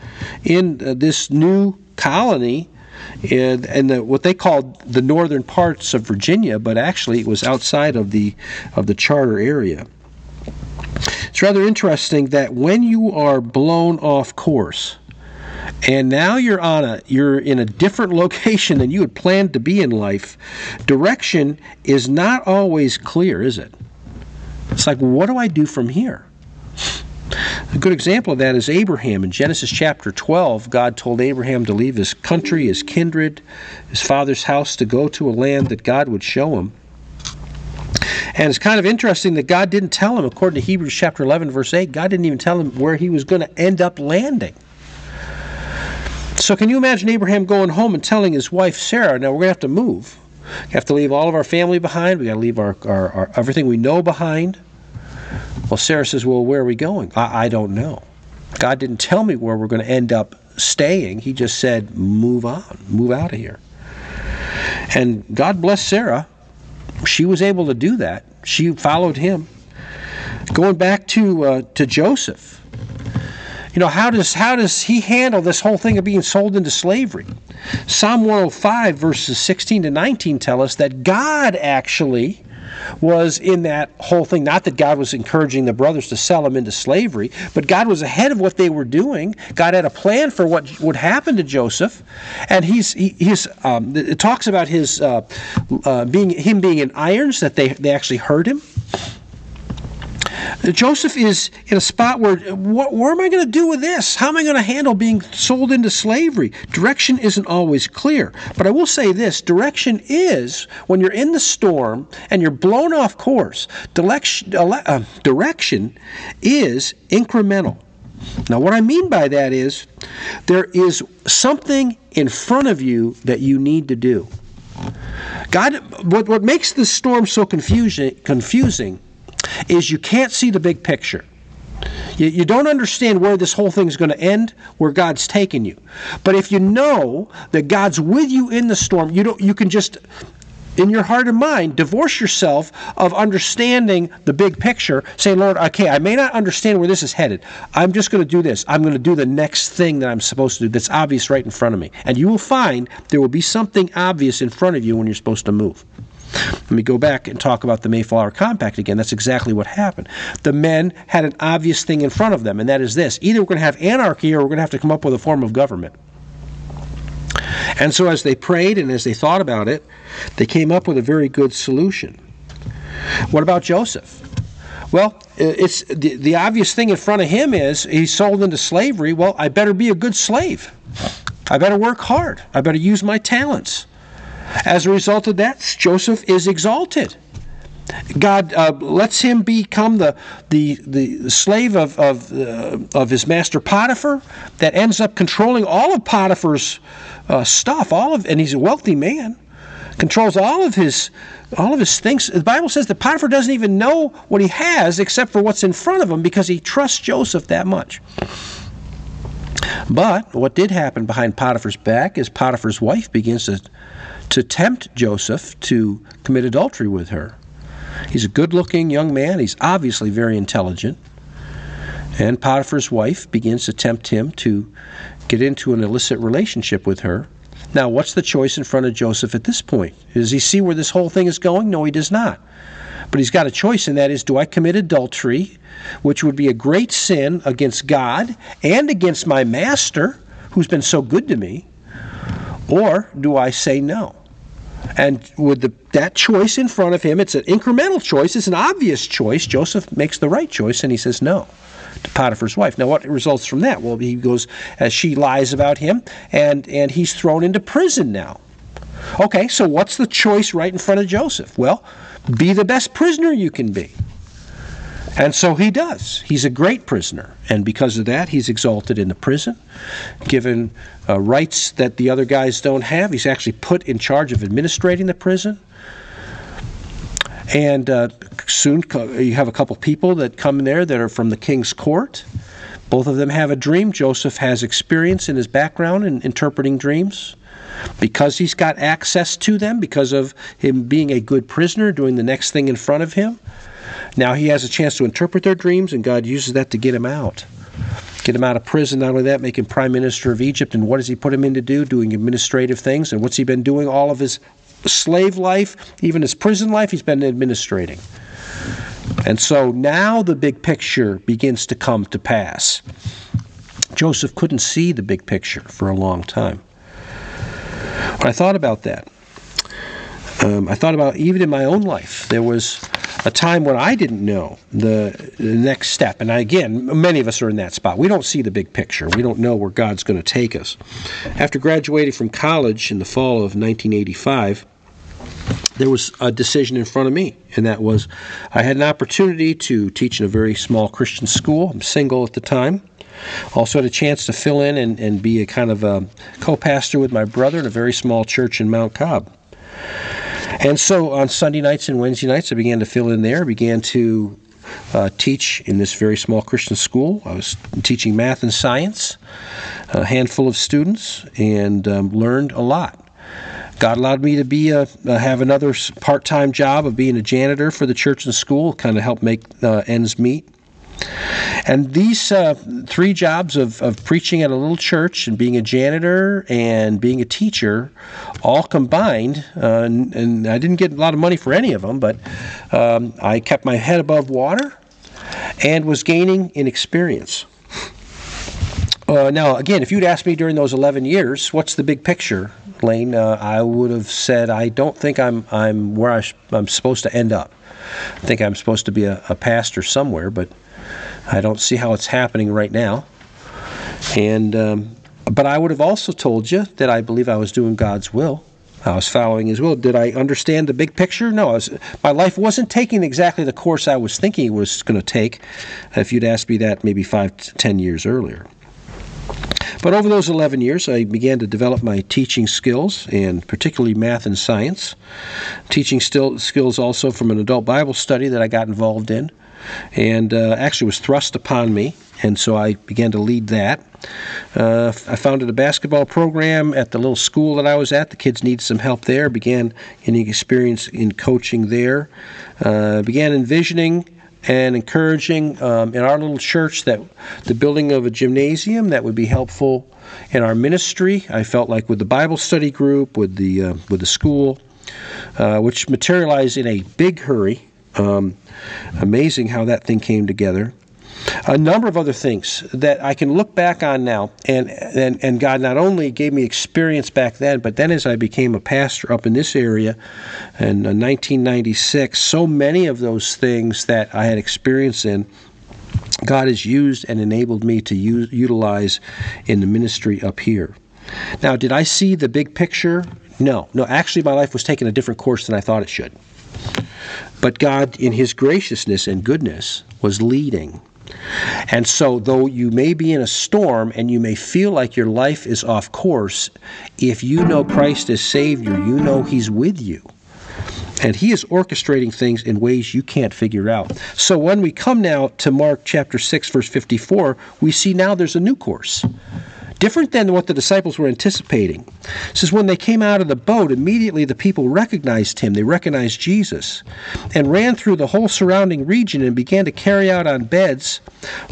in uh, this new colony in, in the, what they called the northern parts of Virginia, but actually it was outside of the of the charter area. It's rather interesting that when you are blown off course, and now you're on a you're in a different location than you had planned to be in life, direction is not always clear, is it? It's like, what do I do from here? A good example of that is Abraham. In Genesis chapter 12, God told Abraham to leave his country, his kindred, his father's house to go to a land that God would show him. And it's kind of interesting that God didn't tell him, according to Hebrews chapter 11, verse 8, God didn't even tell him where he was going to end up landing. So, can you imagine Abraham going home and telling his wife Sarah, now we're going to have to move? We have to leave all of our family behind. We got to leave our, our, our everything we know behind. Well, Sarah says, Well, where are we going? I, I don't know. God didn't tell me where we're going to end up staying. He just said, Move on, move out of here. And God bless Sarah. She was able to do that. She followed him. Going back to uh, to Joseph, you know how does how does he handle this whole thing of being sold into slavery? Psalm 105 verses 16 to 19 tell us that God actually was in that whole thing. Not that God was encouraging the brothers to sell them into slavery, but God was ahead of what they were doing. God had a plan for what would happen to Joseph, and he's he, he's um, it talks about his uh, uh, being him being in irons that they they actually hurt him. Joseph is in a spot where, what, am I going to do with this? How am I going to handle being sold into slavery? Direction isn't always clear. But I will say this direction is, when you're in the storm and you're blown off course, direction, uh, direction is incremental. Now, what I mean by that is there is something in front of you that you need to do. God, what, what makes the storm so confusing, confusing is you can't see the big picture. You, you don't understand where this whole thing is going to end, where God's taking you. But if you know that God's with you in the storm, you don't. You can just in your heart and mind, divorce yourself of understanding the big picture, saying, Lord, okay, I may not understand where this is headed. I'm just going to do this. I'm going to do the next thing that I'm supposed to do that's obvious right in front of me. And you will find there will be something obvious in front of you when you're supposed to move. Let me go back and talk about the Mayflower Compact again. That's exactly what happened. The men had an obvious thing in front of them, and that is this either we're going to have anarchy or we're going to have to come up with a form of government. And so, as they prayed and as they thought about it, they came up with a very good solution. What about Joseph? Well, it's the, the obvious thing in front of him is he's sold into slavery. Well, I better be a good slave. I better work hard. I better use my talents. As a result of that, Joseph is exalted. God uh, lets him become the the, the slave of of, uh, of his master Potiphar, that ends up controlling all of Potiphar's uh, stuff. All of and he's a wealthy man, controls all of his all of his things. The Bible says that Potiphar doesn't even know what he has except for what's in front of him because he trusts Joseph that much. But what did happen behind Potiphar's back is Potiphar's wife begins to to tempt Joseph to commit adultery with her. He's a good looking young man. He's obviously very intelligent. And Potiphar's wife begins to tempt him to get into an illicit relationship with her. Now, what's the choice in front of Joseph at this point? Does he see where this whole thing is going? No, he does not. But he's got a choice, and that is do I commit adultery, which would be a great sin against God and against my master, who's been so good to me, or do I say no? And with the, that choice in front of him, it's an incremental choice, it's an obvious choice. Joseph makes the right choice and he says no to Potiphar's wife. Now, what results from that? Well, he goes as she lies about him, and, and he's thrown into prison now. Okay, so what's the choice right in front of Joseph? Well, be the best prisoner you can be. And so he does. He's a great prisoner. And because of that, he's exalted in the prison, given uh, rights that the other guys don't have. He's actually put in charge of administrating the prison. And uh, soon you have a couple people that come in there that are from the king's court. Both of them have a dream. Joseph has experience in his background in interpreting dreams. Because he's got access to them, because of him being a good prisoner, doing the next thing in front of him, now he has a chance to interpret their dreams, and God uses that to get him out. Get him out of prison. Not only that, make him prime minister of Egypt. And what does he put him in to do? Doing administrative things. And what's he been doing all of his slave life, even his prison life? He's been administrating. And so now the big picture begins to come to pass. Joseph couldn't see the big picture for a long time. I thought about that, um, I thought about even in my own life, there was a time when I didn't know the, the next step. And again, many of us are in that spot. We don't see the big picture, we don't know where God's going to take us. After graduating from college in the fall of 1985, there was a decision in front of me, and that was I had an opportunity to teach in a very small Christian school. I'm single at the time. Also had a chance to fill in and, and be a kind of a co-pastor with my brother in a very small church in Mount Cobb. And so on Sunday nights and Wednesday nights, I began to fill in there, began to uh, teach in this very small Christian school. I was teaching math and science, a handful of students, and um, learned a lot. God allowed me to be a, uh, have another part-time job of being a janitor for the church and school, kind of help make uh, ends meet. And these uh, three jobs of, of preaching at a little church and being a janitor and being a teacher all combined, uh, and, and, I didn't get a lot of money for any of them, but um, I kept my head above water and was gaining in experience. Uh, now, again, if you'd asked me during those 11 years, what's the big picture? Lane, uh, I would have said, I don't think I'm, I'm where I I'm supposed to end up. I think I'm supposed to be a, a pastor somewhere, but I don't see how it's happening right now. And um, but I would have also told you that I believe I was doing God's will. I was following His will. Did I understand the big picture? No. Was, my life wasn't taking exactly the course I was thinking it was going to take. If you'd asked me that maybe five, ten years earlier. But over those 11 years, I began to develop my teaching skills, and particularly math and science. Teaching still, skills also from an adult Bible study that I got involved in, and uh, actually was thrust upon me, and so I began to lead that. Uh, I founded a basketball program at the little school that I was at. The kids needed some help there. Began getting experience in coaching there. Uh, began envisioning and encouraging um, in our little church that the building of a gymnasium that would be helpful in our ministry. I felt like with the Bible study group, with the uh, with the school, uh, which materialized in a big hurry. Um, amazing how that thing came together a number of other things that I can look back on now, and, and and God not only gave me experience back then, but then as I became a pastor up in this area in 1996, uh, so many of those things that I had experience in, God has used and enabled me to use, utilize in the ministry up here. Now, did I see the big picture? No, no. Actually, my life was taking a different course than I thought it should. But God, in His graciousness and goodness, was leading. And so, though you may be in a storm and you may feel like your life is off course, if you know Christ as Savior, you know He's with you. And He is orchestrating things in ways you can't figure out. So, when we come now to Mark chapter 6, verse 54, we see now there's a new course different than what the disciples were anticipating. It says, When they came out of the boat, immediately the people recognized him. They recognized Jesus and ran through the whole surrounding region and began to carry out on beds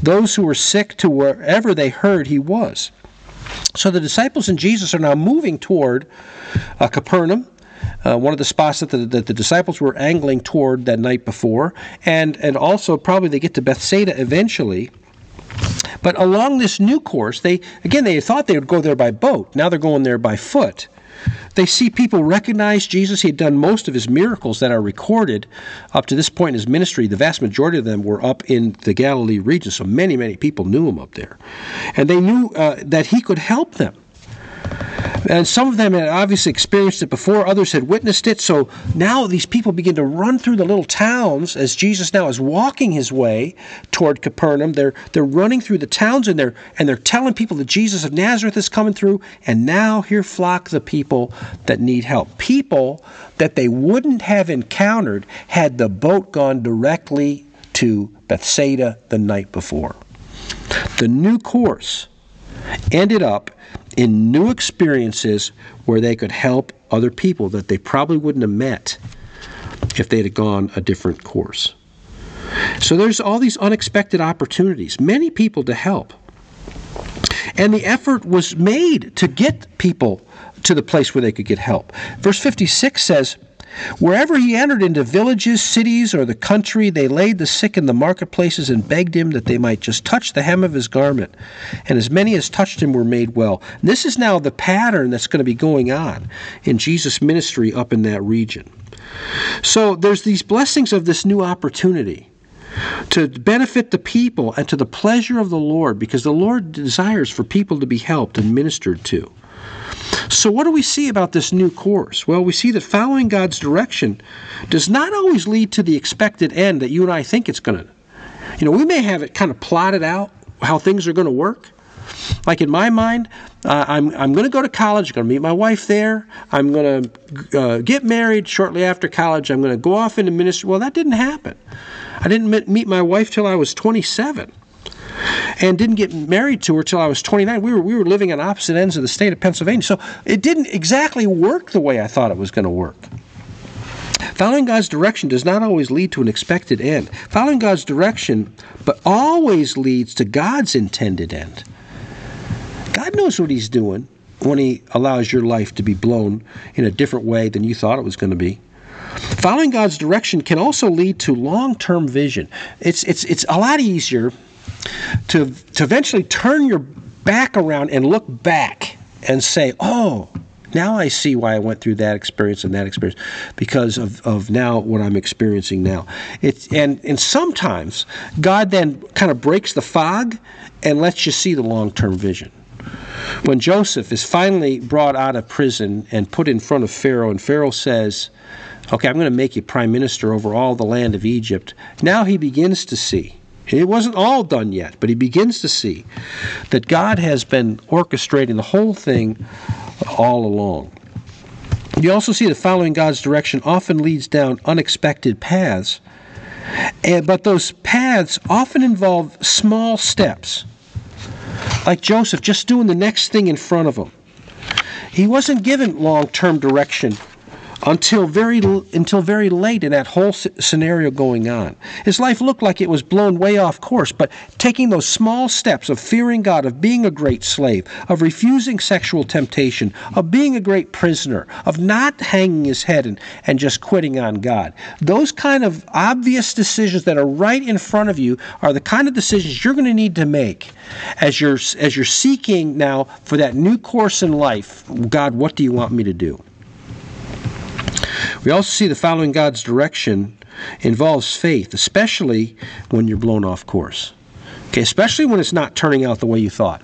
those who were sick to wherever they heard he was. So the disciples and Jesus are now moving toward uh, Capernaum. Uh, one of the spots that the, that the disciples were angling toward that night before, and and also probably they get to Bethsaida eventually, but along this new course, they again they thought they would go there by boat. Now they're going there by foot. They see people recognize Jesus. He had done most of his miracles that are recorded up to this point in his ministry. The vast majority of them were up in the Galilee region, so many, many people knew him up there. And they knew uh, that he could help them. And some of them had obviously experienced it before, others had witnessed it. So now these people begin to run through the little towns as Jesus now is walking his way toward Capernaum. They're, they're running through the towns and they're, and they're telling people that Jesus of Nazareth is coming through. And now here flock the people that need help. People that they wouldn't have encountered had the boat gone directly to Bethsaida the night before. The new course ended up in new experiences where they could help other people that they probably wouldn't have met if they had gone a different course. So there's all these unexpected opportunities, many people to help. And the effort was made to get people to the place where they could get help. Verse 56 says, Wherever he entered into villages, cities, or the country, they laid the sick in the marketplaces and begged him that they might just touch the hem of his garment. And as many as touched him were made well. And this is now the pattern that's going to be going on in Jesus' ministry up in that region. So there's these blessings of this new opportunity to benefit the people and to the pleasure of the Lord because the Lord desires for people to be helped and ministered to. So, what do we see about this new course? Well, we see that following God's direction does not always lead to the expected end that you and I think it's going to. You know, we may have it kind of plotted out how things are going to work. Like in my mind, uh, I'm, I'm going to go to college, going to meet my wife there. I'm going to uh, get married shortly after college. I'm going to go off into ministry. Well, that didn't happen. I didn't meet my wife till I was 27 and didn't get married to her till I was 29. We were we were living on opposite ends of the state of Pennsylvania, so it didn't exactly work the way I thought it was going to work. Following God's direction does not always lead to an expected end. Following God's direction, but always leads to God's intended end. God knows what He's doing when He allows your life to be blown in a different way than you thought it was going to be. Following God's direction can also lead to long-term vision. It's it's it's a lot easier to, to eventually turn your back around and look back and say, oh, Now I see why I went through that experience and that experience because of, of now what I'm experiencing now. It's and and sometimes God then kind of breaks the fog and lets you see the long term vision. When Joseph is finally brought out of prison and put in front of Pharaoh, and Pharaoh says, Okay, I'm going to make you prime minister over all the land of Egypt. Now he begins to see. It wasn't all done yet, but he begins to see that God has been orchestrating the whole thing all along. You also see that following God's direction often leads down unexpected paths, and, but those paths often involve small steps. Like Joseph, just doing the next thing in front of him. He wasn't given long term direction until very until very late in that whole scenario going on. His life looked like it was blown way off course, but taking those small steps of fearing God, of being a great slave, of refusing sexual temptation, of being a great prisoner, of not hanging his head and, and just quitting on God. Those kind of obvious decisions that are right in front of you are the kind of decisions you're going to need to make as you're as you're seeking now for that new course in life. God, what do you want me to do? We also see the following God's direction involves faith, especially when you're blown off course. Okay, especially when it's not turning out the way you thought.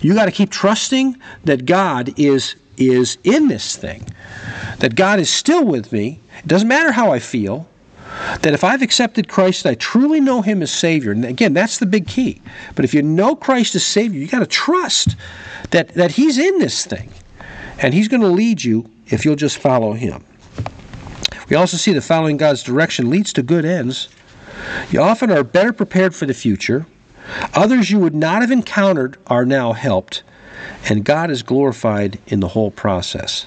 You got to keep trusting that God is is in this thing. That God is still with me. It doesn't matter how I feel. That if I've accepted Christ, I truly know Him as Savior. And again, that's the big key. But if you know Christ as Savior, you got to trust that, that He's in this thing. And He's going to lead you if you'll just follow Him. We also see that following God's direction leads to good ends. You often are better prepared for the future. Others you would not have encountered are now helped, and God is glorified in the whole process.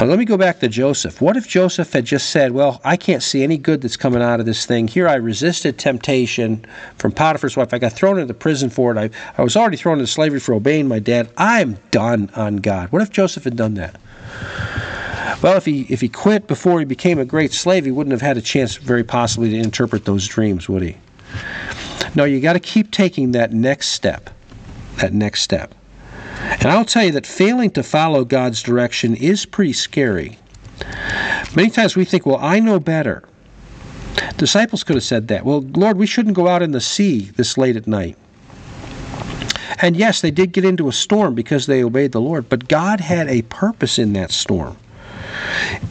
Now, let me go back to Joseph. What if Joseph had just said, Well, I can't see any good that's coming out of this thing. Here I resisted temptation from Potiphar's wife. I got thrown into prison for it. I, I was already thrown into slavery for obeying my dad. I'm done on God. What if Joseph had done that? Well, if he if he quit before he became a great slave, he wouldn't have had a chance, very possibly, to interpret those dreams, would he? No, you got to keep taking that next step. That next step. And I'll tell you that failing to follow God's direction is pretty scary. Many times we think, well, I know better. Disciples could have said that. Well, Lord, we shouldn't go out in the sea this late at night. And yes, they did get into a storm because they obeyed the Lord, but God had a purpose in that storm.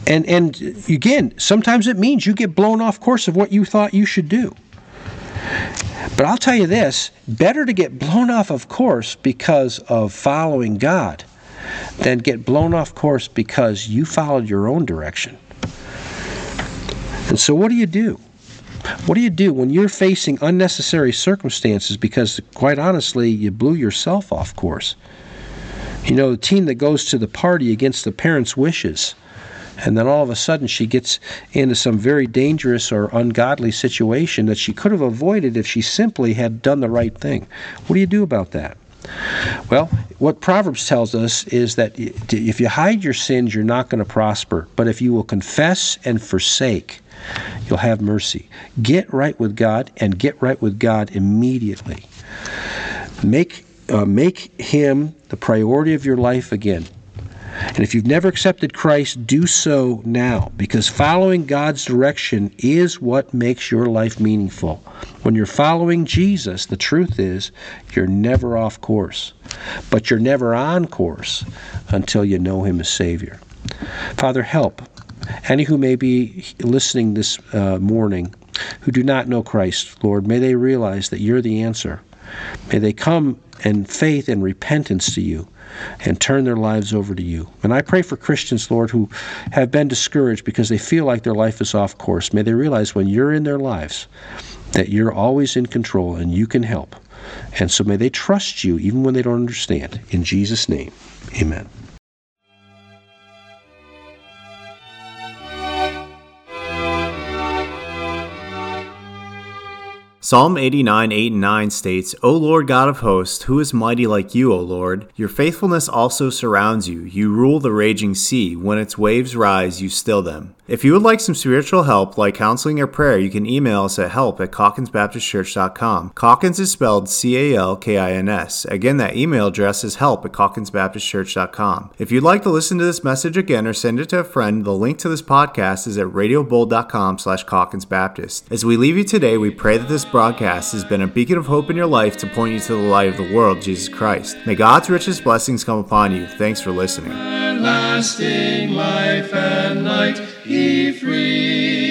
And and again, sometimes it means you get blown off course of what you thought you should do. But I'll tell you this, better to get blown off of course because of following God than get blown off course because you followed your own direction. And so what do you do? What do you do when you're facing unnecessary circumstances because, quite honestly, you blew yourself off course? You know, the team that goes to the party against the parents' wishes and then all of a sudden she gets into some very dangerous or ungodly situation that she could have avoided if she simply had done the right thing. What do you do about that? Well, what Proverbs tells us is that if you hide your sins, you're not going to prosper. But if you will confess and forsake, you'll have mercy. Get right with God and get right with God immediately. Make, uh, make Him the priority of your life again. And if you've never accepted Christ, do so now because following God's direction is what makes your life meaningful. When you're following Jesus, the truth is you're never off course, but you're never on course until you know Him as Savior. Father, help any who may be listening this uh, morning who do not know Christ, Lord, may they realize that you're the answer. May they come in faith and repentance to you and turn their lives over to you. And I pray for Christians, Lord, who have been discouraged because they feel like their life is off course. May they realize when you're in their lives that you're always in control and you can help. And so may they trust you even when they don't understand. In Jesus' name, amen. Psalm 89, 8 and 9 states, O Lord God of hosts, who is mighty like you, O Lord? Your faithfulness also surrounds you. You rule the raging sea. When its waves rise, you still them. If you would like some spiritual help, like counseling or prayer, you can email us at help at calkinsbaptistchurch.com. Calkins is spelled C A L K I N S. Again, that email address is help at calkinsbaptistchurch.com. If you'd like to listen to this message again or send it to a friend, the link to this podcast is at radiobold.com slash calkinsbaptist. As we leave you today, we pray that this broadcast has been a beacon of hope in your life to point you to the light of the world, Jesus Christ. May God's richest blessings come upon you. Thanks for listening. Everlasting life and light he free.